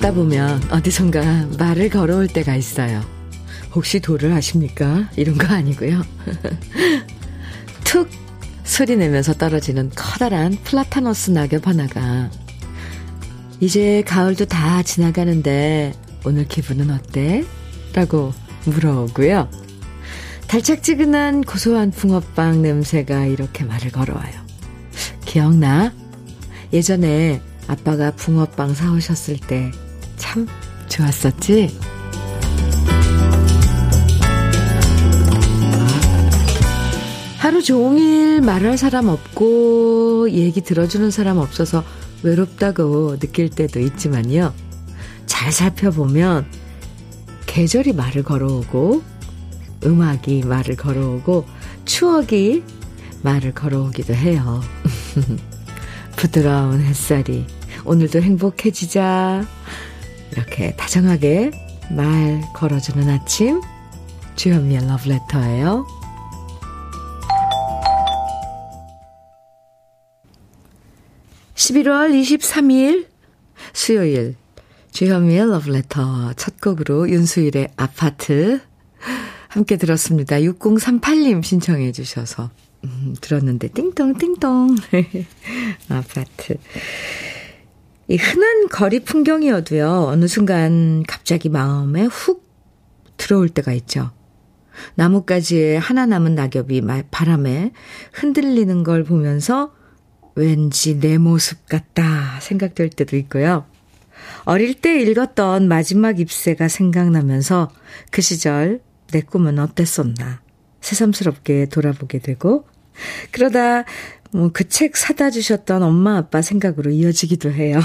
걷다 보면 어디선가 말을 걸어올 때가 있어요. 혹시 도를 아십니까? 이런 거 아니고요. 툭 소리 내면서 떨어지는 커다란 플라타너스 낙엽 하나가 이제 가을도 다 지나가는데 오늘 기분은 어때? 라고 물어오고요. 달짝지근한 고소한 붕어빵 냄새가 이렇게 말을 걸어와요. 기억나? 예전에 아빠가 붕어빵 사오셨을 때 참 좋았었지? 하루 종일 말할 사람 없고 얘기 들어주는 사람 없어서 외롭다고 느낄 때도 있지만요. 잘 살펴보면 계절이 말을 걸어오고 음악이 말을 걸어오고 추억이 말을 걸어오기도 해요. 부드러운 햇살이 오늘도 행복해지자 이렇게 다정하게 말 걸어주는 아침 주현미의 러브레터예요. 11월 23일 수요일 주현미의 러브레터 첫 곡으로 윤수일의 아파트 함께 들었습니다. 6038님 신청해 주셔서 음, 들었는데 띵동 띵동 아파트 이 흔한 거리 풍경이어도요 어느 순간 갑자기 마음에 훅 들어올 때가 있죠. 나뭇가지에 하나 남은 낙엽이 바람에 흔들리는 걸 보면서 왠지 내 모습 같다 생각될 때도 있고요. 어릴 때 읽었던 마지막 ip새가 생각나면서 그 시절 내 꿈은 어땠었나 새삼스럽게 돌아보게 되고 그러다 뭐 그 책 사다 주셨던 엄마 아빠 생각으로 이어지기도 해요.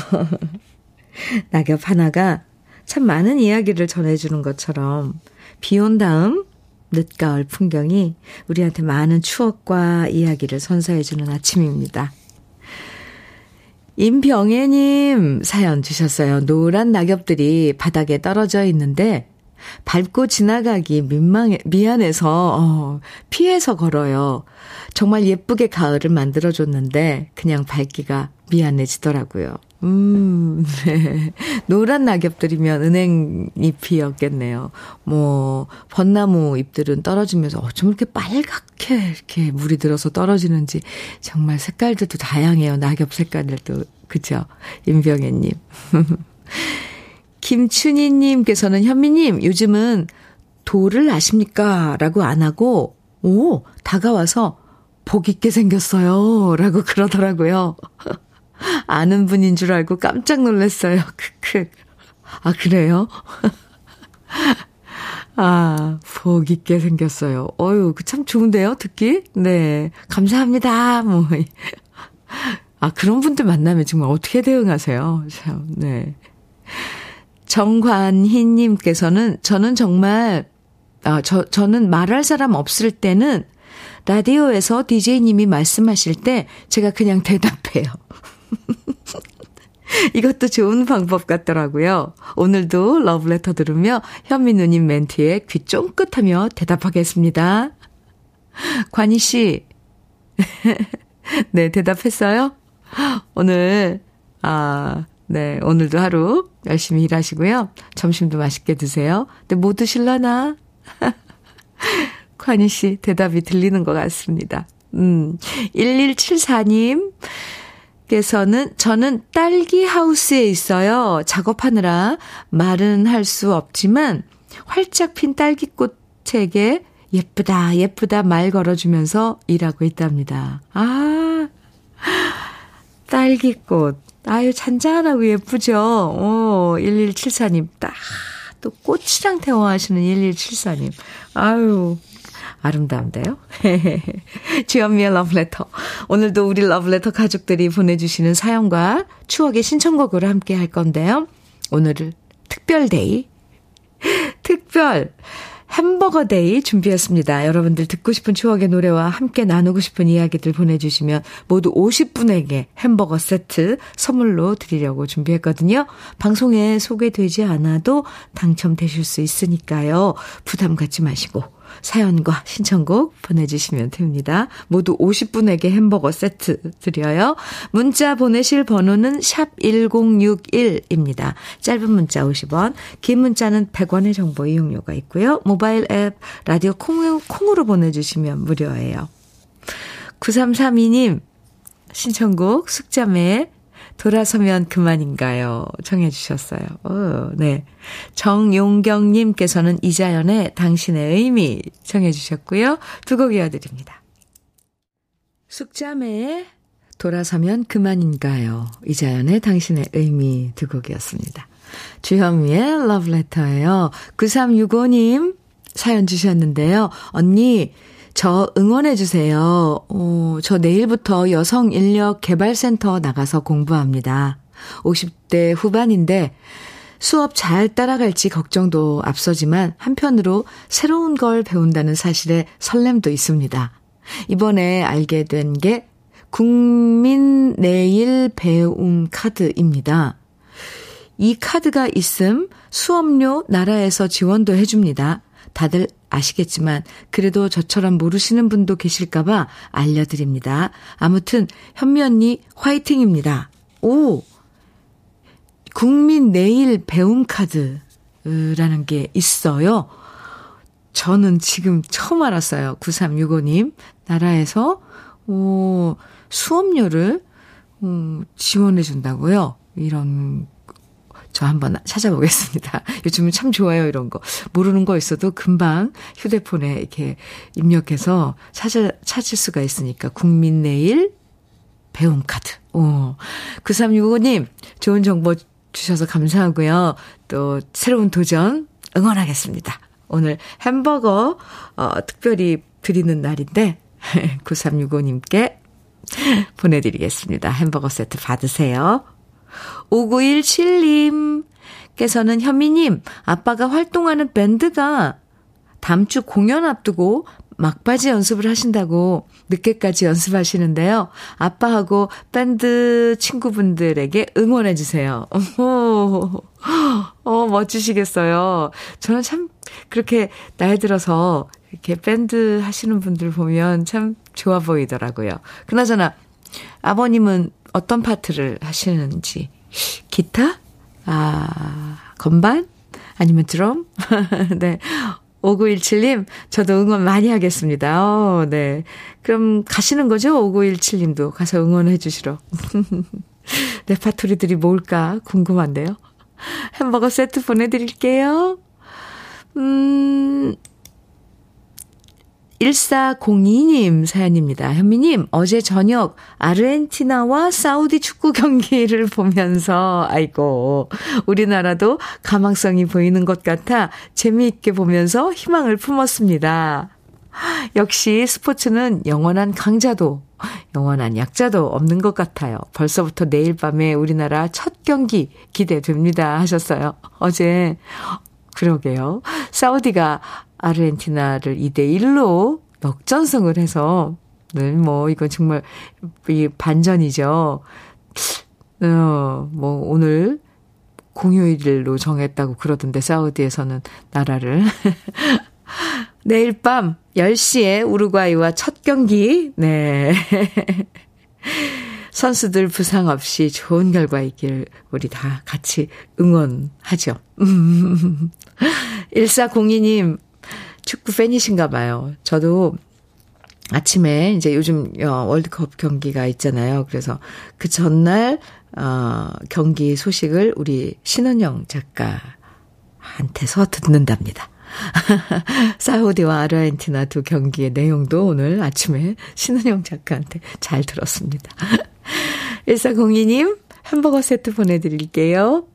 낙엽 하나가 참 많은 이야기를 전해주는 것처럼 비 온 다음 늦가을 풍경이 우리한테 많은 추억과 이야기를 선사해주는 아침입니다. 임병애님 사연 주셨어요. 노란 낙엽들이 바닥에 떨어져 있는데 밟고 지나가기 민망해, 미안해서, 어, 피해서 걸어요. 정말 예쁘게 가을을 만들어줬는데, 그냥 밟기가 미안해지더라고요. 음, 네. 노란 낙엽들이면 은행잎이었겠네요. 뭐, 벚나무 잎들은 떨어지면서 어쩜 이렇게 빨갛게 이렇게 물이 들어서 떨어지는지 정말 색깔들도 다양해요. 낙엽 색깔들도. 그죠? 임병애님. 김춘희님께서는 현미님, 요즘은 도를 아십니까? 라고 안 하고, 오, 다가와서 복 있게 생겼어요. 라고 그러더라고요. 아는 분인 줄 알고 깜짝 놀랐어요. 크크. 아, 그래요? 아, 복 있게 생겼어요. 어유, 그 참 좋은데요, 듣기? 네. 감사합니다. 뭐. 아, 그런 분들 만나면 정말 어떻게 대응하세요? 참, 네. 정관희님께서는 저는 정말, 아, 저, 저는 말할 사람 없을 때는 라디오에서 DJ님이 말씀하실 때 제가 그냥 대답해요. 이것도 좋은 방법 같더라고요. 오늘도 러브레터 들으며 현미 누님 멘트에 귀 쫑긋하며 대답하겠습니다. 관희 씨. 네, 대답했어요? 오늘, 아, 네, 오늘도 하루 열심히 일하시고요. 점심도 맛있게 드세요. 근데 뭐 드실라나? 관희 씨 대답이 들리는 것 같습니다. 음, 1174님. 께서는 저는 딸기 하우스에 있어요. 작업하느라 말은 할 수 없지만 활짝 핀 딸기꽃에게 예쁘다, 예쁘다 말 걸어주면서 일하고 있답니다. 아, 딸기꽃. 아유, 잔잔하고 예쁘죠? 오, 1174님. 딱, 또 꽃이랑 대화하시는 1174님. 아유, 아름다운데요? 주현미의 러브레터. 오늘도 우리 러브레터 가족들이 보내주시는 사연과 추억의 신청곡으로 함께 할 건데요. 오늘은 특별day. 특별. 햄버거 day 준비했습니다. 여러분들 듣고 싶은 추억의 노래와 함께 나누고 싶은 이야기들 보내주시면 모두 50분에게 햄버거 세트 선물로 드리려고 준비했거든요. 방송에 소개되지 않아도 당첨되실 수 있으니까요. 부담 갖지 마시고 사연과 신청곡 보내주시면 됩니다. 모두 50분에게 햄버거 세트 드려요. 문자 보내실 번호는 샵 1061입니다. 짧은 문자 50원, 긴 문자는 100원의 정보 이용료가 있고요. 모바일 앱 라디오 콩, 콩으로 보내주시면 무료예요. 9332님 신청곡 숙자매 돌아서면 그만인가요? 청해 주셨어요. 오, 네. 정용경님께서는 이자연의 당신의 의미 청해 주셨고요. 두 곡 이어드립니다. 숙자매의 돌아서면 그만인가요? 이자연의 당신의 의미 두 곡이었습니다. 주현미의 러브레터예요. 9365님 사연 주셨는데요. 언니, 저 응원해주세요. 어, 저 내일부터 여성 인력 개발센터 나가서 공부합니다. 50대 후반인데 수업 잘 따라갈지 걱정도 앞서지만 한편으로 새로운 걸 배운다는 사실에 설렘도 있습니다. 이번에 알게 된 게 국민 내일 배움 카드입니다. 이 카드가 있음 수업료 나라에서 지원도 해줍니다. 다들 아시겠지만 그래도 저처럼 모르시는 분도 계실까봐 알려드립니다. 아무튼 현미 언니 화이팅입니다. 오! 국민 내일 배움 카드라는 게 있어요. 저는 지금 처음 알았어요. 9365님. 나라에서, 오, 수업료를, 음, 지원해준다고요? 이런 저 한번 찾아보겠습니다. 요즘은 참 좋아요, 이런 거. 모르는 거 있어도 금방 휴대폰에 이렇게 입력해서 찾을, 찾을 수가 있으니까. 국민 내일 배움 카드. 오. 9365님, 좋은 정보 주셔서 감사하고요. 또, 새로운 도전 응원하겠습니다. 오늘 햄버거, 어, 특별히 드리는 날인데, 9365님께 보내드리겠습니다. 햄버거 세트 받으세요. 5917님께서는 현미님, 아빠가 활동하는 밴드가 다음 주 공연 앞두고 막바지 연습을 하신다고 늦게까지 연습하시는데요. 아빠하고 밴드 친구분들에게 응원해주세요. 어, 어, 멋지시겠어요. 저는 참 그렇게 나이 들어서 이렇게 밴드 하시는 분들 보면 참 좋아 보이더라고요. 그나저나 아버님은 어떤 파트를 하시는지. 기타? 아, 건반? 아니면 드럼? 네. 5917님, 저도 응원 많이 하겠습니다. 어, 네. 그럼 가시는 거죠? 5917님도 가서 응원해 주시러. 레파토리들이 뭘까 궁금한데요. 햄버거 세트 보내드릴게요. 음, 1402님 사연입니다. 현미님, 어제 저녁 아르헨티나와 사우디 축구 경기를 보면서, 아이고, 우리나라도 가망성이 보이는 것 같아 재미있게 보면서 희망을 품었습니다. 역시 스포츠는 영원한 강자도, 영원한 약자도 없는 것 같아요. 벌써부터 내일 밤에 우리나라 첫 경기 기대됩니다. 하셨어요. 어제, 그러게요. 사우디가 아르헨티나를 2대1로 역전승을 해서, 네, 뭐, 이건 정말, 이 반전이죠. 어, 뭐, 오늘 공휴일로 정했다고 그러던데, 사우디에서는 나라를. 내일 밤 10시에 우루과이와 첫 경기, 네. 선수들 부상 없이 좋은 결과 있길 우리 다 같이 응원하죠. 1402님, 축구 팬이신가 봐요. 저도 아침에 이제 요즘 어, 월드컵 경기가 있잖아요. 그래서 그 전날 어 경기 소식을 우리 신은영 작가한테서 듣는답니다. 사우디와 아르헨티나 두 경기의 내용도 오늘 아침에 신은영 작가한테 잘 들었습니다. 1402님 햄버거 세트 보내드릴게요.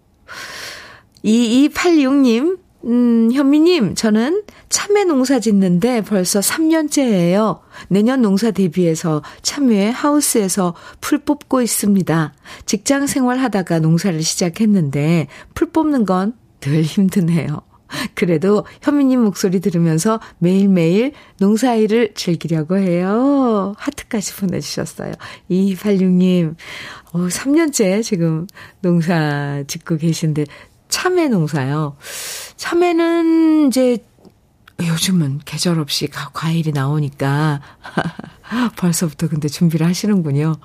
2286님 음, 현미님, 저는 참외 농사 짓는데 벌써 3년째예요. 내년 농사 대비해서 참외 하우스에서 풀 뽑고 있습니다. 직장 생활 하다가 농사를 시작했는데 풀 뽑는 건 늘 힘드네요. 그래도 현미님 목소리 들으면서 매일매일 농사일을 즐기려고 해요. 하트까지 보내주셨어요. 2286님, 어, 3년째 지금 농사 짓고 계신데 참외 농사요. 참외는 이제 요즘은 계절 없이 과일이 나오니까 벌써부터 근데 준비를 하시는군요.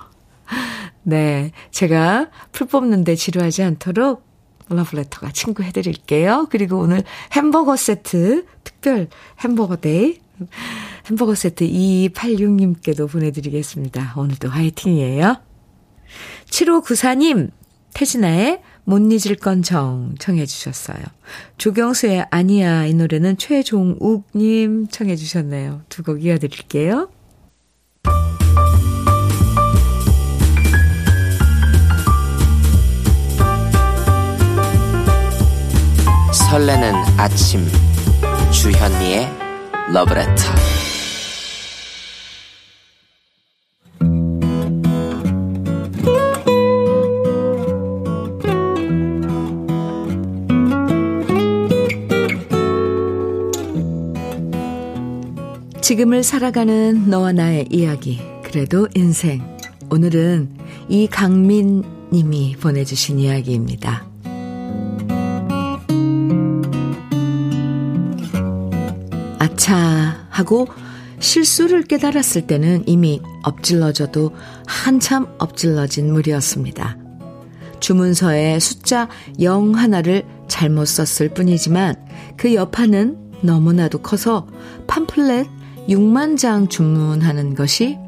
네. 제가 풀 뽑는데 지루하지 않도록 러브레터가 친구 해드릴게요. 그리고 오늘 햄버거 세트, 특별 햄버거 day, 햄버거 세트 2286님께도 보내드리겠습니다. 오늘도 화이팅이에요. 7594님, 태진아의 못 잊을 건 정 청해 주셨어요. 조경수의 아니야 이 노래는 최종욱님 청해 주셨네요. 두 곡 이어드릴게요. 설레는 아침 주현미의 러브레터 지금을 살아가는 너와 나의 이야기 그래도 인생 오늘은 이강민 님이 보내주신 이야기입니다. 아차 하고 실수를 깨달았을 때는 이미 엎질러져도 한참 엎질러진 물이었습니다. 주문서에 숫자 0 하나를 잘못 썼을 뿐이지만 그 여파는 너무나도 커서 팜플렛 6만 장 주문하는 것이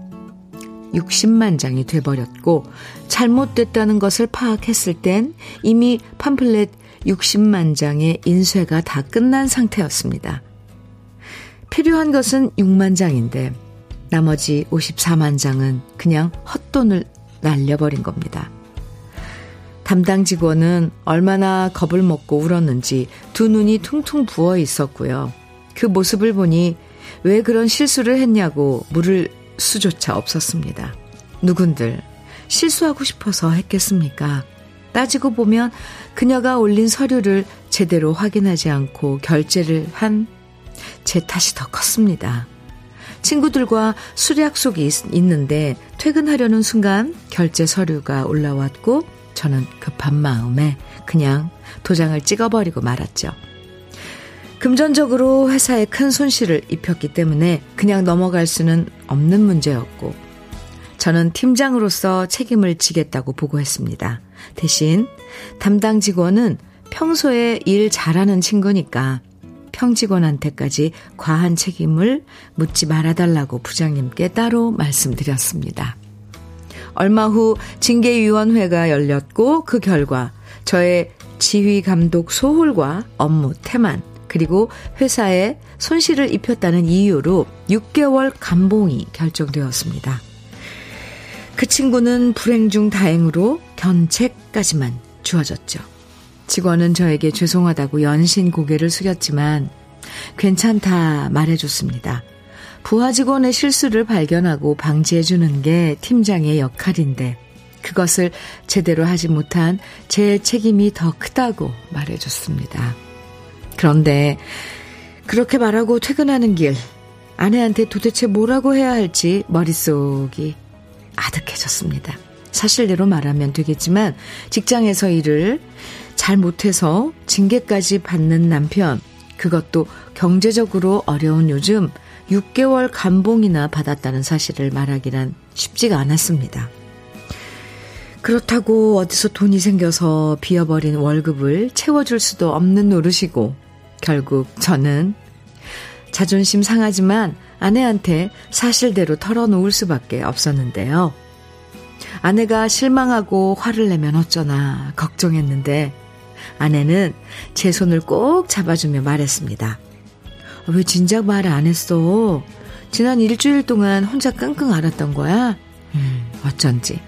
60만 장이 돼버렸고 잘못됐다는 것을 파악했을 땐 이미 팜플렛 60만 장의 인쇄가 다 끝난 상태였습니다. 필요한 것은 6만 장인데 나머지 54만 장은 그냥 헛돈을 날려버린 겁니다. 담당 직원은 얼마나 겁을 먹고 울었는지 두 눈이 퉁퉁 부어 있었고요. 그 모습을 보니 왜 그런 실수를 했냐고 물을 수조차 없었습니다. 누군들 실수하고 싶어서 했겠습니까? 따지고 보면 그녀가 올린 서류를 제대로 확인하지 않고 결제를 한 제 탓이 더 컸습니다. 친구들과 술 약속이 있, 있는데 퇴근하려는 순간 결제 서류가 올라왔고 저는 급한 마음에 그냥 도장을 찍어버리고 말았죠. 금전적으로 회사에 큰 손실을 입혔기 때문에 그냥 넘어갈 수는 없는 문제였고 저는 팀장으로서 책임을 지겠다고 보고했습니다. 대신 담당 직원은 평소에 일 잘하는 친구니까 평직원한테까지 과한 책임을 묻지 말아달라고 부장님께 따로 말씀드렸습니다. 얼마 후 징계위원회가 열렸고 그 결과 저의 지휘 감독 소홀과 업무 태만 그리고 회사에 손실을 입혔다는 이유로 6개월 감봉이 결정되었습니다. 그 친구는 불행 중 다행으로 견책까지만 주어졌죠. 직원은 저에게 죄송하다고 연신 고개를 숙였지만 괜찮다 말해줬습니다. 부하 직원의 실수를 발견하고 방지해주는 게 팀장의 역할인데 그것을 제대로 하지 못한 제 책임이 더 크다고 말해줬습니다. 그런데 그렇게 말하고 퇴근하는 길 아내한테 도대체 뭐라고 해야 할지 머릿속이 아득해졌습니다. 사실대로 말하면 되겠지만 직장에서 일을 잘 못해서 징계까지 받는 남편, 그것도 경제적으로 어려운 요즘 6개월 감봉이나 받았다는 사실을 말하기란 쉽지가 않았습니다. 그렇다고 어디서 돈이 생겨서 비어버린 월급을 채워줄 수도 없는 노릇이고, 결국 저는 자존심 상하지만 아내한테 사실대로 털어놓을 수밖에 없었는데요. 아내가 실망하고 화를 내면 어쩌나 걱정했는데 아내는 제 손을 꼭 잡아주며 말했습니다. 왜 진작 말을 안 했어? 지난 일주일 동안 혼자 끙끙 앓았던 거야? 음, 어쩐지.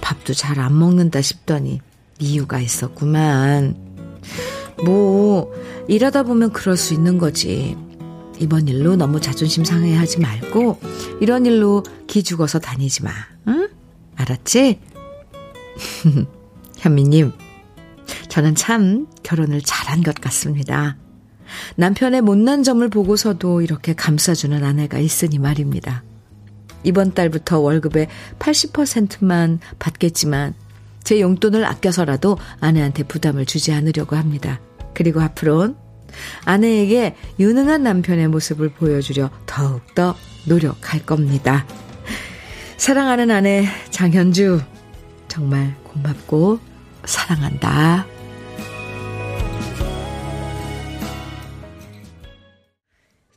밥도 잘 안 먹는다 싶더니 이유가 있었구만. 뭐, 일하다 보면 그럴 수 있는 거지. 이번 일로 너무 자존심 상해 하지 말고, 이런 일로 기 죽어서 다니지 마. 응? 알았지? 현미님, 저는 참 결혼을 잘한 것 같습니다. 남편의 못난 점을 보고서도 이렇게 감싸주는 아내가 있으니 말입니다. 이번 달부터 월급의 80%만 받겠지만 제 용돈을 아껴서라도 아내한테 부담을 주지 않으려고 합니다. 그리고 앞으론 아내에게 유능한 남편의 모습을 보여주려 더욱더 노력할 겁니다. 사랑하는 아내 장현주, 정말 고맙고 사랑한다.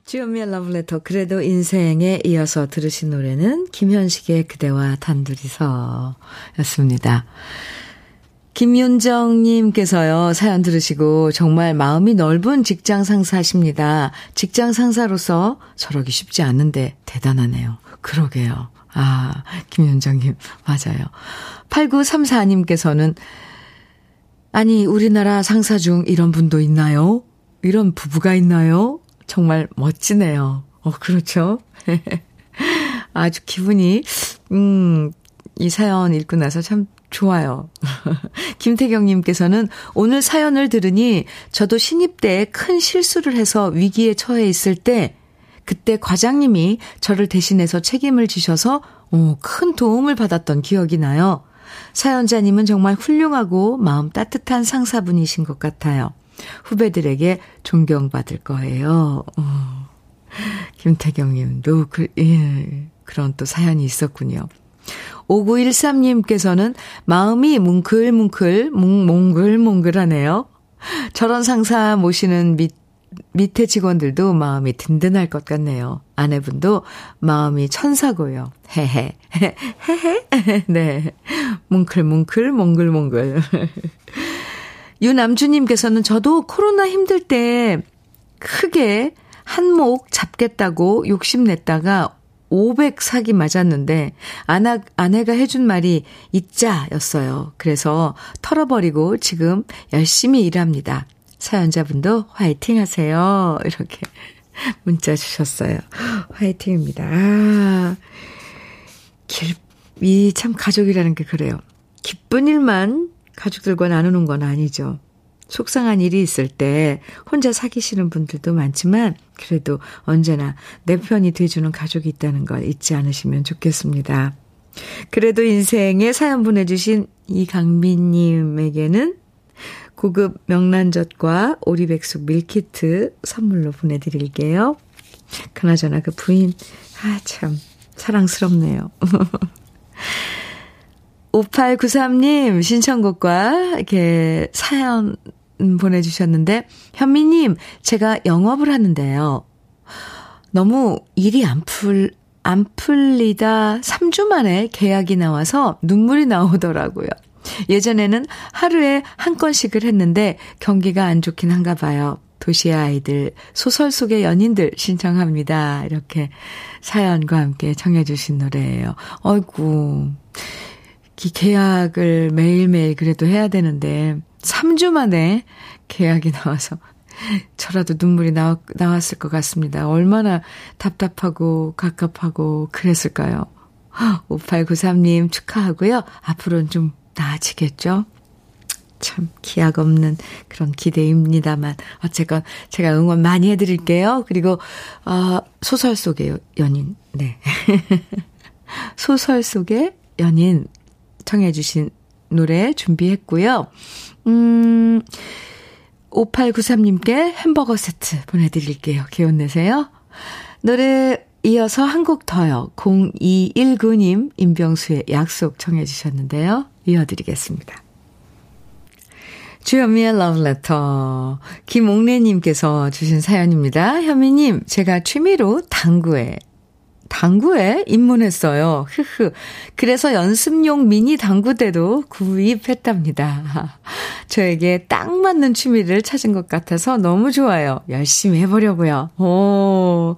주현미의 러브레터 그래도 인생에 이어서 들으신 노래는 김현식의 그대와 단둘이서 였습니다. 김윤정님께서요, 사연 들으시고 정말 마음이 넓은 직장 상사십니다. 직장 상사로서 저러기 쉽지 않은데 대단하네요. 그러게요. 아, 김윤정님, 맞아요. 8934님께서는, 아니, 우리나라 상사 중 이런 분도 있나요? 이런 부부가 있나요? 정말 멋지네요. 어, 그렇죠? 아주 기분이, 음, 이 사연 읽고 나서 참 좋아요. 김태경님께서는 오늘 사연을 들으니 저도 신입 때 큰 실수를 해서 위기에 처해 있을 때 그때 과장님이 저를 대신해서 책임을 지셔서 오, 큰 도움을 받았던 기억이 나요. 사연자님은 정말 훌륭하고 마음 따뜻한 상사분이신 것 같아요. 후배들에게 존경받을 거예요. 어, 김태경 님도 그, 예, 그런 또 사연이 있었군요. 5913님께서는 마음이 뭉클뭉클, 몽글몽글하네요. 저런 상사 모시는 밑, 밑에 직원들도 마음이 든든할 것 같네요. 아내분도 마음이 천사고요. 헤헤. 헤헤. 네. 뭉클뭉클, 몽글몽글. 유남주님께서는 저도 코로나 힘들 때 크게 한몫 잡겠다고 욕심냈다가 500 사기 맞았는데 아나, 아내가 해준 말이 있자였어요. 그래서 털어버리고 지금 열심히 일합니다. 사연자분도 화이팅 하세요. 이렇게 문자 주셨어요. 화이팅입니다. 아, 길, 이참 가족이라는 게 그래요. 기쁜 일만 가족들과 나누는 건 아니죠. 속상한 일이 있을 때 혼자 사귀시는 분들도 많지만 그래도 언제나 내 편이 돼주는 가족이 있다는 걸 잊지 않으시면 좋겠습니다. 그래도 인생에 사연 보내주신 이강민님에게는 고급 명란젓과 오리백숙 밀키트 선물로 보내드릴게요. 그나저나 그 부인, 아, 참, 사랑스럽네요. 5893님 신청곡과 이렇게 사연 보내주셨는데, 현미님, 제가 영업을 하는데요. 너무 일이 안 풀, 안 풀리다 3주 만에 계약이 나와서 눈물이 나오더라고요. 예전에는 하루에 한 건씩을 했는데 경기가 안 좋긴 한가 봐요. 도시의 아이들, 소설 속의 연인들 신청합니다. 이렇게 사연과 함께 청해주신 노래예요. 어이구. 이 계약을 매일매일 그래도 해야 되는데 3주 만에 계약이 나와서 저라도 눈물이 나, 나왔을 것 같습니다. 얼마나 답답하고 갑갑하고 그랬을까요? 5893님 축하하고요. 앞으로는 좀 나아지겠죠? 참 기약 없는 그런 기대입니다만 어쨌건 제가 응원 많이 해드릴게요. 그리고 어, 소설 속의 연인, 네 소설 속의 연인 청해 주신 노래 준비했고요. 음 5893님께 햄버거 세트 보내드릴게요. 기운 내세요. 노래 이어서 한 곡 더요. 0219님 임병수의 약속 청해 주셨는데요. 이어드리겠습니다. 주현미의 러브레터. 김옥래님께서 주신 사연입니다. 현미님, 제가 취미로 당구에 당구에 입문했어요. 흐흐. 그래서 연습용 미니 당구대도 구입했답니다. 저에게 딱 맞는 취미를 찾은 것 같아서 너무 좋아요. 열심히 해보려고요. 오,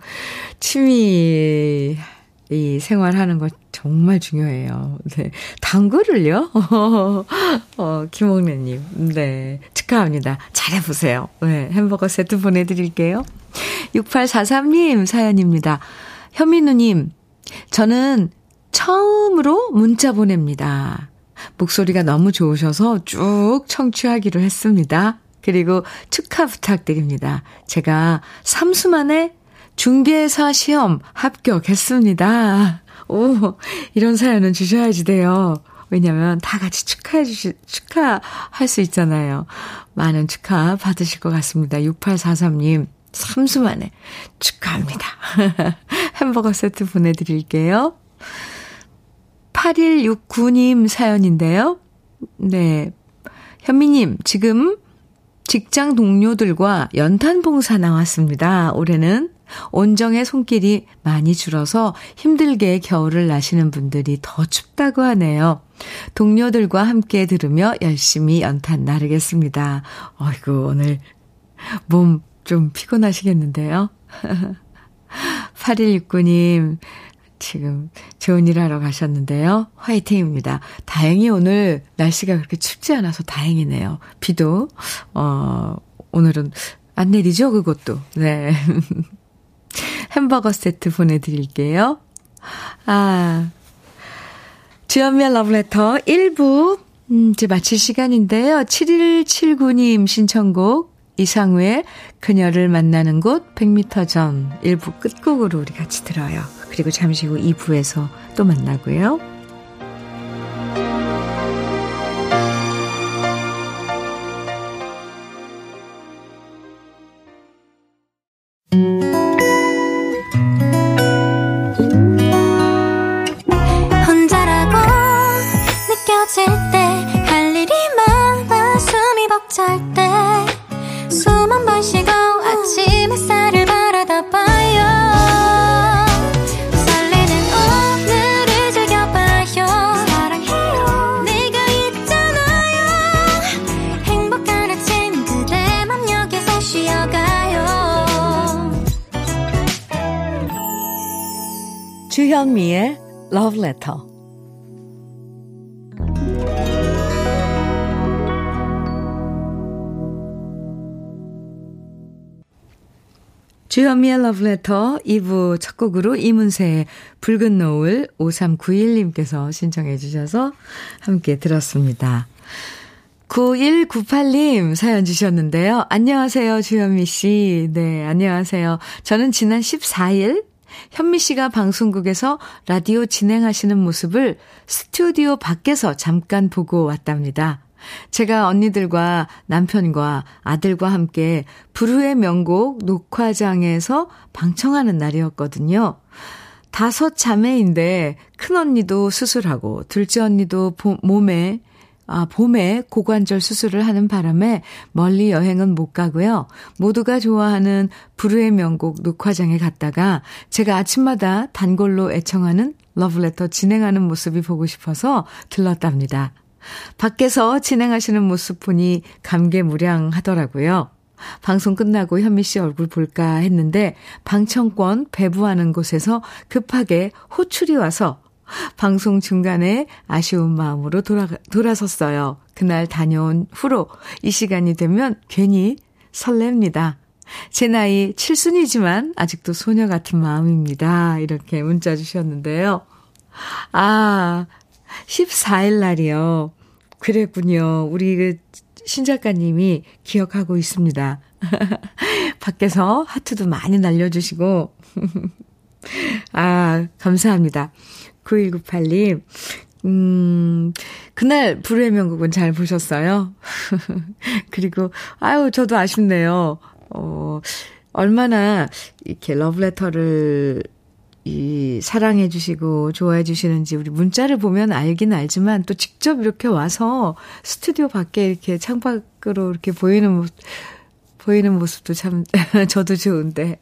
취미, 이 생활하는 거 정말 중요해요. 네. 당구를요? 어, 김옥래님. 네. 축하합니다. 잘해보세요. 네. 햄버거 세트 보내드릴게요. 6843님 사연입니다. 현민우님, 저는 처음으로 문자 보냅니다. 목소리가 너무 좋으셔서 쭉 청취하기로 했습니다. 그리고 축하 부탁드립니다. 제가 3수 만에 중개사 시험 합격했습니다. 오, 이런 사연은 주셔야지 돼요. 왜냐면 다 같이 축하해 주시, 축하할 수 있잖아요. 많은 축하 받으실 것 같습니다. 6843님, 3수 만에 축하합니다. 햄버거 세트 보내드릴게요. 8169님 사연인데요. 네. 현미님, 지금 직장 동료들과 연탄 봉사 나왔습니다. 올해는 온정의 손길이 많이 줄어서 힘들게 겨울을 나시는 분들이 더 춥다고 하네요. 동료들과 함께 들으며 열심히 연탄 나르겠습니다. 어이구, 오늘 몸 좀 피곤하시겠는데요? 8169님, 지금 좋은 일 하러 가셨는데요. 화이팅입니다. 다행히 오늘 날씨가 그렇게 춥지 않아서 다행이네요. 비도, 어, 오늘은 안 내리죠? 그것도. 네. 햄버거 세트 보내드릴게요. 아, 주연미의 러브레터 1부, 음, 이제 마칠 시간인데요. 7179님 신청곡, 이상우의 그녀를 만나는 곳 100m 전 1부 끝곡으로 우리 같이 들어요. 그리고 잠시 후 2부에서 또 만나고요. 주현미의 Love Letter. 주현미의 Letter 2부 첫 곡으로 이문세의 붉은 노을 5391님께서 신청해 주셔서 함께 들었습니다. 9198님 사연 주셨는데요. 안녕하세요, 주현미 씨. 네, 안녕하세요. 저는 지난 14일 현미 씨가 방송국에서 라디오 진행하시는 모습을 스튜디오 밖에서 잠깐 보고 왔답니다. 제가 언니들과 남편과 아들과 함께 불후의 명곡 녹화장에서 방청하는 날이었거든요. 다섯 자매인데 큰 언니도 수술하고 둘째 언니도 몸에 아, 봄에 고관절 수술을 하는 바람에 멀리 여행은 못 가고요. 모두가 좋아하는 불후의 명곡 녹화장에 갔다가 제가 아침마다 단골로 애청하는 러브레터 진행하는 모습이 보고 싶어서 들렀답니다. 밖에서 진행하시는 모습 보니 감개무량하더라고요. 방송 끝나고 현미 씨 얼굴 볼까 했는데 방청권 배부하는 곳에서 급하게 호출이 와서 방송 중간에 아쉬운 마음으로 돌아, 돌아섰어요. 그날 다녀온 후로 이 시간이 되면 괜히 설렙니다. 제 나이 7순이지만 아직도 소녀 같은 마음입니다. 이렇게 문자 주셨는데요. 아, 14일 날이요. 그랬군요. 우리 그 신작가님이 기억하고 있습니다. 밖에서 하트도 많이 날려주시고. 아, 감사합니다. 9198님, 음, 그날 불후의 명곡은 잘 보셨어요? 그리고, 아유, 저도 아쉽네요. 어, 얼마나 이렇게 러브레터를 이 사랑해 주시고 좋아해 주시는지 우리 문자를 보면 알긴 알지만 또 직접 이렇게 와서 스튜디오 밖에 이렇게 창밖으로 이렇게 보이는 보이는 모습도 참 저도 좋은데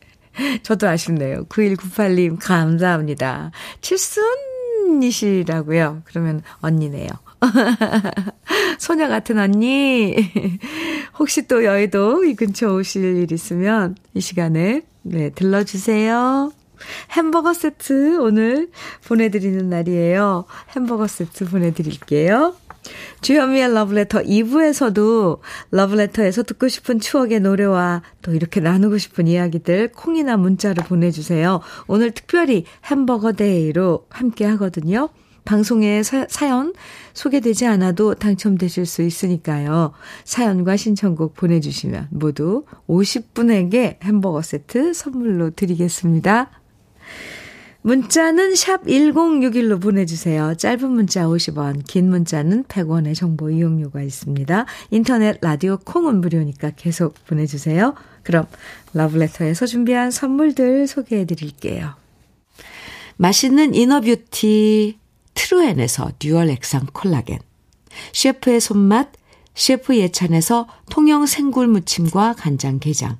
저도 아쉽네요. 9198님 감사합니다. 칠순 언니시라고요. 그러면 언니네요. 소녀 같은 언니. 혹시 또 여의도 이 근처 오실 일 있으면 이 시간에 네, 들러주세요. 햄버거 세트 오늘 보내드리는 날이에요. 햄버거 세트 보내드릴게요. 주현미의 러브레터 2부에서도 러브레터에서 듣고 싶은 추억의 노래와 또 이렇게 나누고 싶은 이야기들 콩이나 문자로 보내주세요. 오늘 특별히 햄버거 day로 함께 하거든요. 방송에 사, 사연 소개되지 않아도 당첨되실 수 있으니까요. 사연과 신청곡 보내주시면 모두 50분에게 햄버거 세트 선물로 드리겠습니다. 문자는 샵 1061로 보내주세요. 짧은 문자 50원, 긴 문자는 100원의 정보 이용료가 있습니다. 인터넷 라디오 콩은 무료니까 계속 보내주세요. 그럼 러브레터에서 준비한 선물들 소개해 드릴게요. 맛있는 inner beauty 트루엔에서 dual 액상 콜라겐 셰프의 손맛 셰프 예찬에서 통영 생굴 무침과 간장 게장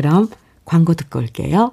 그럼 광고 듣고 올게요.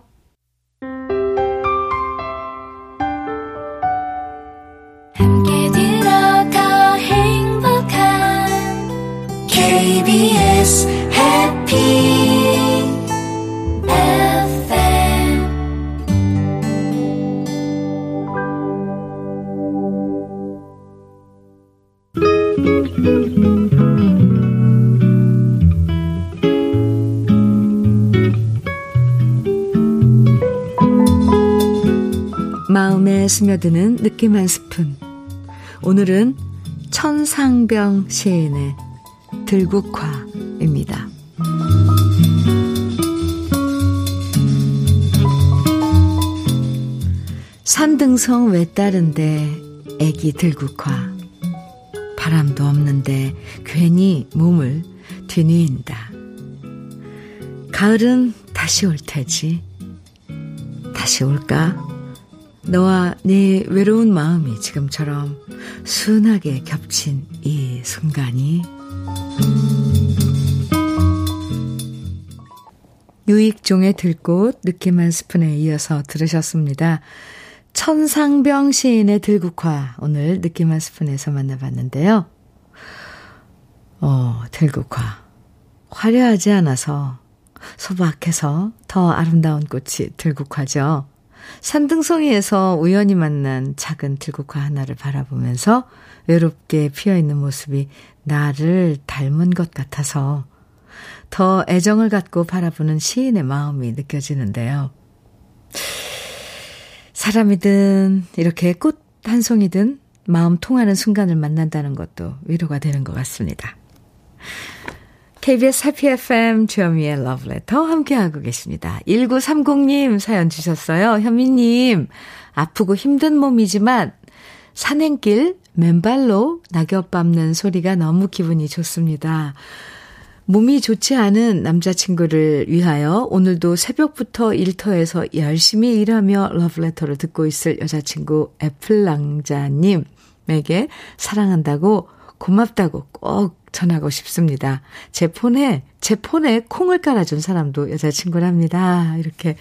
마음에 스며드는 느낌 한 스푼. 오늘은 천상병 시인의 들국화입니다. 산등성 외따른데 애기 들국화. 바람도 없는데 괜히 몸을 뒤누인다. 가을은 다시 올 테지. 다시 올까? 너와 네 외로운 마음이 지금처럼 순하게 겹친 이 순간이 유익종의 들꽃 느낌 한 스푼에 이어서 들으셨습니다. 천상병 시인의 들국화 오늘 느낌 한 스푼에서 만나봤는데요. 어, 들국화 화려하지 않아서 소박해서 더 아름다운 꽃이 들국화죠. 산등성이에서 우연히 만난 작은 들국화 하나를 바라보면서 외롭게 피어있는 모습이 나를 닮은 것 같아서 더 애정을 갖고 바라보는 시인의 마음이 느껴지는데요. 사람이든 이렇게 꽃 한 송이든 마음 통하는 순간을 만난다는 것도 위로가 되는 것 같습니다. KBS 해피 FM 주현미의 러브레터 함께하고 계십니다. 1930님 사연 주셨어요. 현미님, 아프고 힘든 몸이지만 산행길 맨발로 낙엽 밟는 소리가 너무 기분이 좋습니다. 몸이 좋지 않은 남자친구를 위하여 오늘도 새벽부터 일터에서 열심히 일하며 러브레터를 듣고 있을 여자친구 애플랑자님에게 사랑한다고 고맙다고 꼭 전하고 싶습니다. 제 폰에, 제 폰에 콩을 깔아준 사람도 여자친구랍니다. 이렇게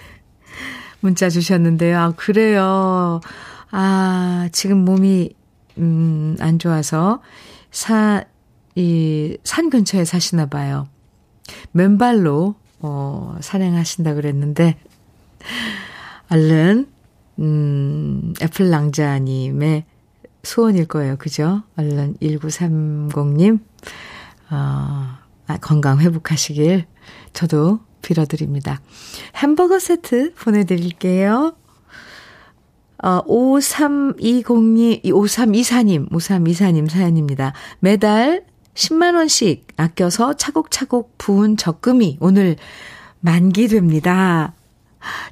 문자 주셨는데요. 아, 그래요. 아, 지금 몸이, 음, 안 좋아서 사, 이, 산 근처에 사시나 봐요. 맨발로, 어, 산행하신다 그랬는데, 얼른, 음, 애플 랑자님의 소원일 거예요. 그죠? 얼른 1930님, 어, 아, 건강 회복하시길 저도 빌어드립니다. 햄버거 세트 보내드릴게요. 어, 5320님, 5324님, 5324님 사연입니다. 매달 10만원씩 아껴서 차곡차곡 부은 적금이 오늘 만기됩니다.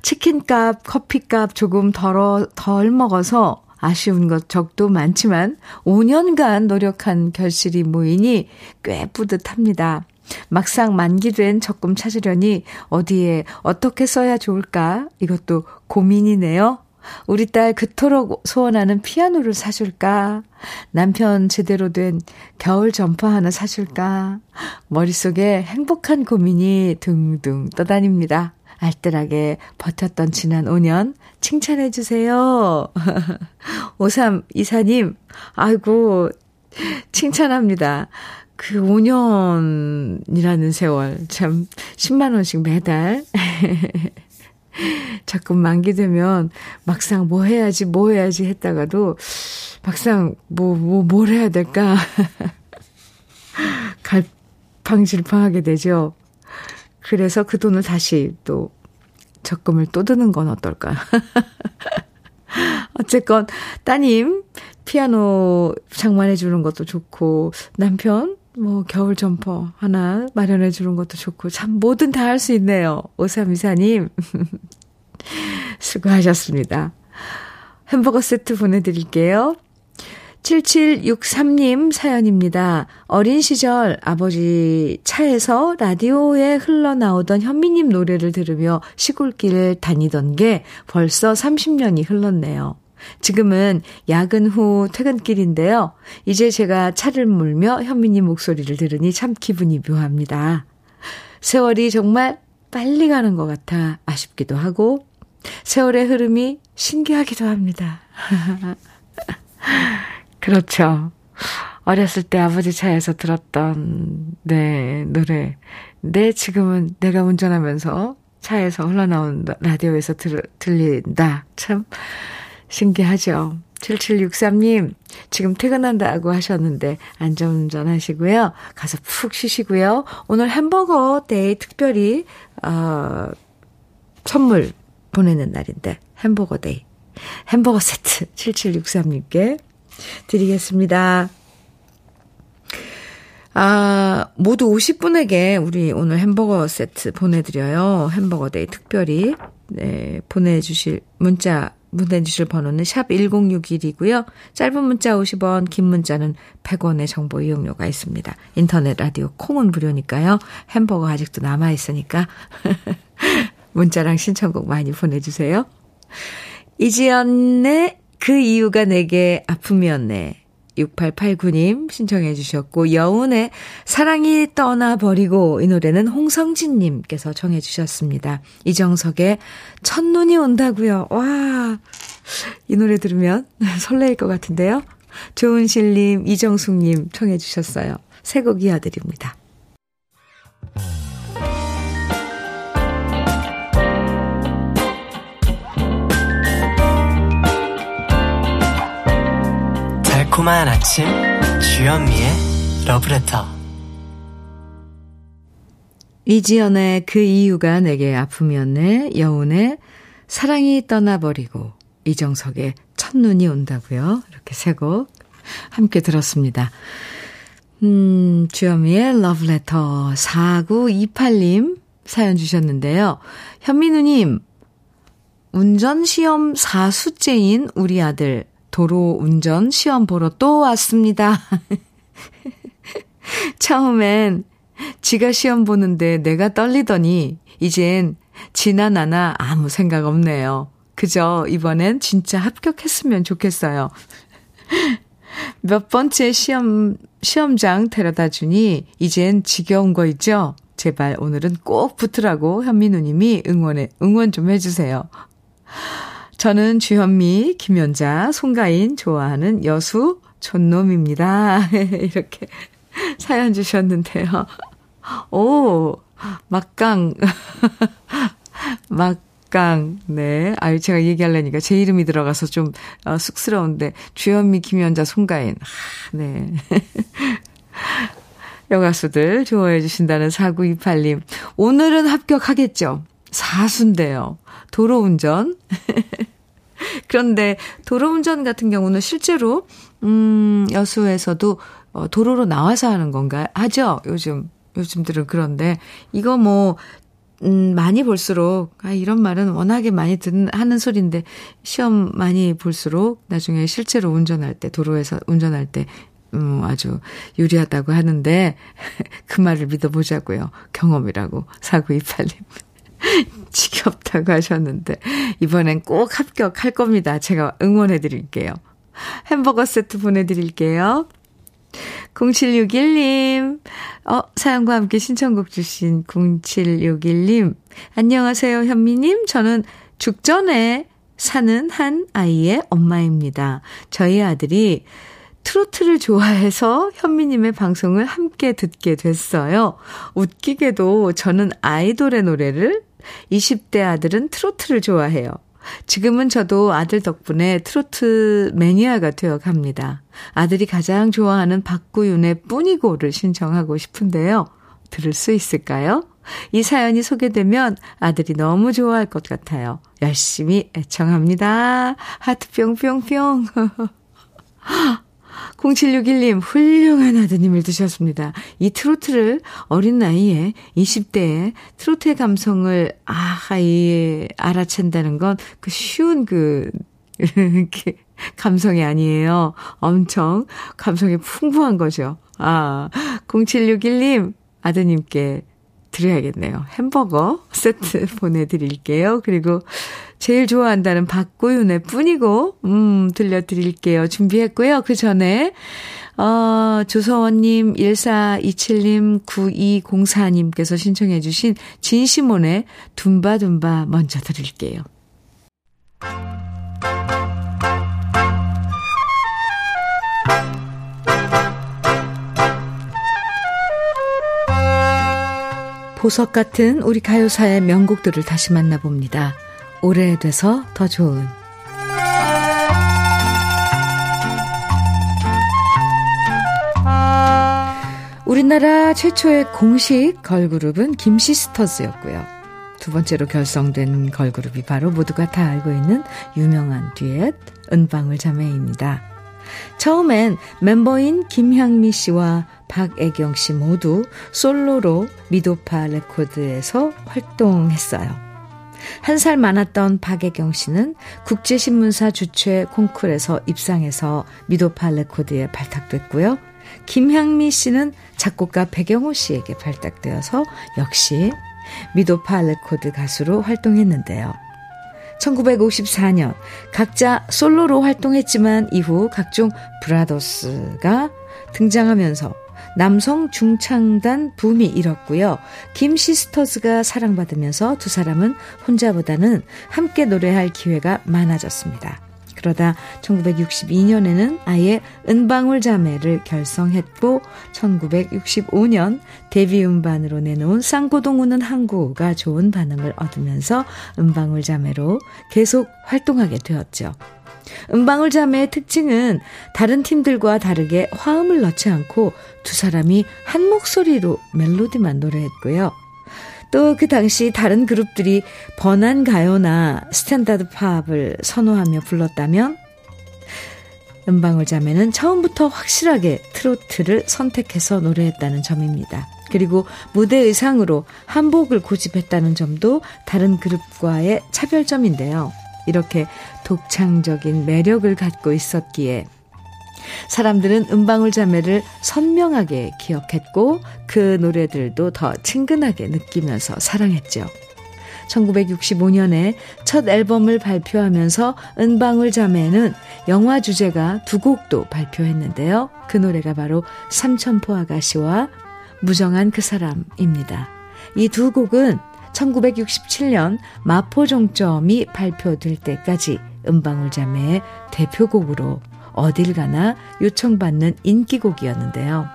치킨값, 커피값 조금 덜어, 덜 먹어서 아쉬운 것 적도 많지만 5년간 노력한 결실이 모이니 꽤 뿌듯합니다. 막상 만기된 적금 찾으려니 어디에 어떻게 써야 좋을까? 이것도 고민이네요. 우리 딸 그토록 소원하는 피아노를 사줄까? 남편 제대로 된 겨울 점퍼 하나 사줄까? 머릿속에 행복한 고민이 둥둥 떠다닙니다. 알뜰하게 버텼던 지난 5년 칭찬해 주세요. 5324님, 아이고, 칭찬합니다. 그 5년이라는 세월, 참, 10만원씩 매달. 자꾸 만기되면 막상 뭐 해야지, 뭐 해야지 했다가도 막상 뭐, 뭐, 뭘 해야 될까. 갈팡질팡하게 되죠. 그래서 그 돈을 다시 또 적금을 또 드는 건 어떨까? 어쨌건 따님 피아노 장만해 주는 것도 좋고 남편 뭐 겨울 점퍼 하나 마련해 주는 것도 좋고 참 뭐든 다 할 수 있네요. 오삼이사님 수고하셨습니다. 햄버거 세트 보내드릴게요. 7763님 사연입니다. 어린 시절 아버지 차에서 라디오에 흘러나오던 현미님 노래를 들으며 시골길을 다니던 게 벌써 30년이 흘렀네요. 지금은 야근 후 퇴근길인데요. 이제 제가 차를 몰며 현미님 목소리를 들으니 참 기분이 묘합니다. 세월이 정말 빨리 가는 것 같아 아쉽기도 하고, 세월의 흐름이 신기하기도 합니다. 그렇죠. 어렸을 때 아버지 차에서 들었던, 네, 노래. 네, 지금은 내가 운전하면서 차에서 흘러나온 라디오에서 들, 들린다. 참 신기하죠. 7763님, 지금 퇴근한다고 하셨는데, 안전운전 하시고요. 가서 푹 쉬시고요. 오늘 햄버거 day 특별히, 어, 선물 보내는 날인데, 햄버거 day. 햄버거 세트 7763님께 드리겠습니다. 아, 모두 50분에게 우리 오늘 햄버거 세트 보내드려요. 햄버거 day 특별히. 네, 보내주실 문자, 보내주실 번호는 샵 1061이고요. 짧은 문자 50원, 긴 문자는 100원의 정보 이용료가 있습니다. 인터넷 라디오 콩은 무료니까요. 햄버거 아직도 남아있으니까. 문자랑 신청곡 많이 보내주세요. 이지연의 그 이유가 내게 아픔이었네. 6889님 신청해 주셨고 여운의 사랑이 떠나버리고 이 노래는 홍성진님께서 정해 주셨습니다. 이정석의 첫눈이 온다고요. 와, 이 노래 들으면 설레일 것 같은데요. 조은실님, 이정숙님 청해 주셨어요. 새 곡 이어드립니다. 달콤한 아침 주현미의 러브레터. 이지연의 그 이유가 내게 아픔이었네 여운의 사랑이 떠나버리고 이정석의 첫눈이 온다고요. 이렇게 세 곡 함께 들었습니다. 음, 주현미의 러브레터 4928님 사연 주셨는데요. 현민우님 운전시험 4수째인 우리 아들 도로 운전 시험 보러 또 왔습니다. 처음엔 지가 시험 보는데 내가 떨리더니 이젠 지나 나나 아무 생각 없네요. 그저 이번엔 진짜 합격했으면 좋겠어요. 몇 번째 시험, 시험장 데려다 주니 이젠 지겨운 거 있죠? 제발 오늘은 꼭 붙으라고 현민우님이 응원해, 응원 좀 해주세요. 저는 주현미, 김연자, 송가인 좋아하는 여수 촌놈입니다. 이렇게 사연 주셨는데요. 오, 막강. 막강. 네. 아유, 제가 얘기하려니까 제 이름이 들어가서 좀 어, 쑥스러운데. 주현미, 김연자, 송가인. 아, 네. 여가수들 좋아해 주신다는 4928님. 오늘은 합격하겠죠? 사수인데요. 도로운전. 그런데 도로운전 같은 경우는 실제로, 음, 여수에서도 어, 도로로 나와서 하는 건가? 하죠? 요즘, 요즘들은 그런데, 이거 뭐, 음, 많이 볼수록, 아, 이런 말은 워낙에 많이 듣는, 하는 소리인데, 시험 많이 볼수록, 나중에 실제로 운전할 때, 도로에서 운전할 때, 음, 아주 유리하다고 하는데, 그 말을 믿어보자고요. 경험이라고, 4928님. 지겹다고 하셨는데, 이번엔 꼭 합격할 겁니다. 제가 응원해 드릴게요. 햄버거 세트 보내드릴게요. 0761님, 어, 사연과 함께 신청곡 주신 0761님, 안녕하세요, 현미님. 저는 죽전에 사는 한 아이의 엄마입니다. 저희 아들이 트로트를 좋아해서 현미님의 방송을 함께 듣게 됐어요. 웃기게도 저는 아이돌의 노래를 20대 아들은 트로트를 좋아해요. 지금은 저도 아들 덕분에 트로트 매니아가 되어 갑니다. 아들이 가장 좋아하는 박구윤의 뿐이고를 신청하고 싶은데요. 들을 수 있을까요? 이 사연이 소개되면 아들이 너무 좋아할 것 같아요. 열심히 애청합니다. 하트 뿅뿅뿅. 0761님, 훌륭한 아드님을 두셨습니다. 이 트로트를 어린 나이에 20대에 트로트의 감성을, 아, 이, 알아챈다는 건 그 쉬운 그, 감성이 아니에요. 엄청 감성이 풍부한 거죠. 아, 0761님, 아드님께 드려야겠네요. 햄버거 세트 보내드릴게요. 그리고 제일 좋아한다는 박고윤의 뿐이고, 음, 들려드릴게요. 준비했고요. 그 전에, 어, 조서원님, 1427님, 9204님께서 신청해주신 진시몬의 둠바둠바 먼저 드릴게요. 보석 같은 우리 가요사의 명곡들을 다시 만나봅니다. 오래돼서 더 좋은 우리나라 최초의 공식 걸그룹은 김시스터즈였고요. 두 번째로 결성된 걸그룹이 바로 모두가 다 알고 있는 유명한 듀엣 은방울 자매입니다. 처음엔 멤버인 김향미 씨와 박애경 씨 모두 솔로로 미도파 레코드에서 활동했어요. 한 살 많았던 박예경 씨는 국제신문사 주최 콩쿨에서 입상해서 미도파 레코드에 발탁됐고요. 김향미 씨는 작곡가 배경호 씨에게 발탁되어서 역시 미도파 레코드 가수로 활동했는데요. 1954년 각자 솔로로 활동했지만 이후 각종 브라더스가 등장하면서 남성 중창단 붐이 일었고요. 김 시스터즈가 사랑받으면서 두 사람은 혼자보다는 함께 노래할 기회가 많아졌습니다. 그러다 1962년에는 아예 은방울 자매를 결성했고 1965년 데뷔 음반으로 내놓은 쌍고동 우는 항구가 좋은 반응을 얻으면서 은방울 자매로 계속 활동하게 되었죠. 은방울 자매의 특징은 다른 팀들과 다르게 화음을 넣지 않고 두 사람이 한 목소리로 멜로디만 노래했고요. 또 그 당시 다른 그룹들이 번안 가요나 standard pop을 선호하며 불렀다면 은방울 자매는 처음부터 확실하게 트로트를 선택해서 노래했다는 점입니다. 그리고 무대 의상으로 한복을 고집했다는 점도 다른 그룹과의 차별점인데요. 이렇게 독창적인 매력을 갖고 있었기에 사람들은 음방울 자매를 선명하게 기억했고 그 노래들도 더 친근하게 느끼면서 사랑했죠. 1965년에 첫 앨범을 발표하면서 은방울 자매는 영화 주제가 두 곡도 발표했는데요. 그 노래가 바로 삼천포 아가씨와 무정한 그 사람입니다. 이 두 곡은 1967년 마포종점이 발표될 때까지 은방울 자매의 대표곡으로 어딜 가나 요청받는 인기곡이었는데요.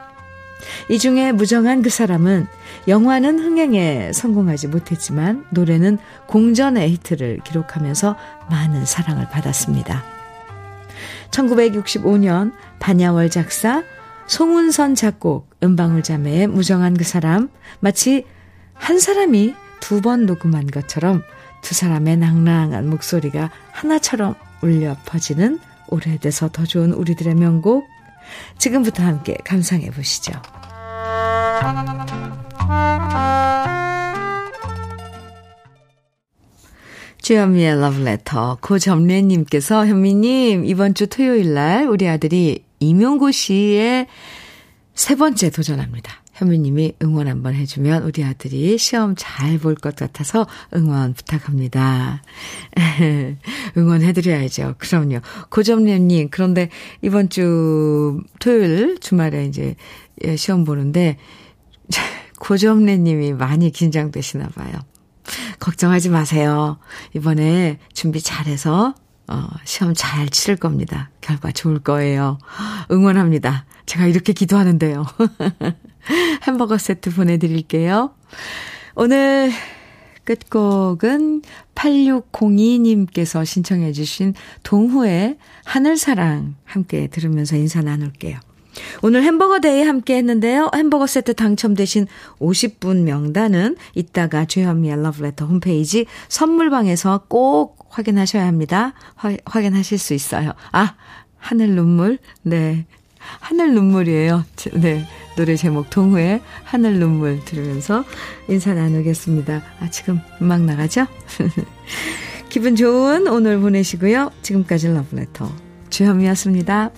이 중에 무정한 그 사람은 영화는 흥행에 성공하지 못했지만 노래는 공전의 히트를 기록하면서 많은 사랑을 받았습니다. 1965년 반야월 작사, 송은선 작곡, 은방울 자매의 무정한 그 사람, 마치 한 사람이 두 번 녹음한 것처럼 두 사람의 낭랑한 목소리가 하나처럼 울려 퍼지는 오래돼서 더 좋은 우리들의 명곡 지금부터 함께 감상해 보시죠. 주현미의 러브레터 고점례님께서 현미님 이번 주 토요일 날 우리 아들이 임용고 씨의 세 번째 도전합니다. 현미님이 응원 한번 해주면 우리 아들이 시험 잘 볼 것 같아서 응원 부탁합니다. 응원해드려야죠. 그럼요. 고점례님, 그런데 이번 주 토요일 주말에 이제 예, 시험 보는데 고점례님이 많이 긴장되시나 봐요. 걱정하지 마세요. 이번에 준비 잘해서 어, 시험 잘 치를 겁니다. 결과 좋을 거예요. 응원합니다. 제가 이렇게 기도하는데요. 햄버거 세트 보내드릴게요. 오늘 끝곡은 8602님께서 신청해 주신 동후의 하늘사랑 함께 들으면서 인사 나눌게요. 오늘 햄버거 day 함께 했는데요. 햄버거 세트 당첨되신 50분 명단은 이따가 주현미의 러브레터 홈페이지 선물방에서 꼭 확인하셔야 합니다. 화, 확인하실 수 있어요. 아, 하늘 눈물? 네. 하늘 눈물이에요. 네. 노래 제목 동호의 하늘 눈물 들으면서 인사 나누겠습니다. 아, 지금 음악 나가죠? 기분 좋은 오늘 보내시고요. 지금까지 러브레터 주현미였습니다.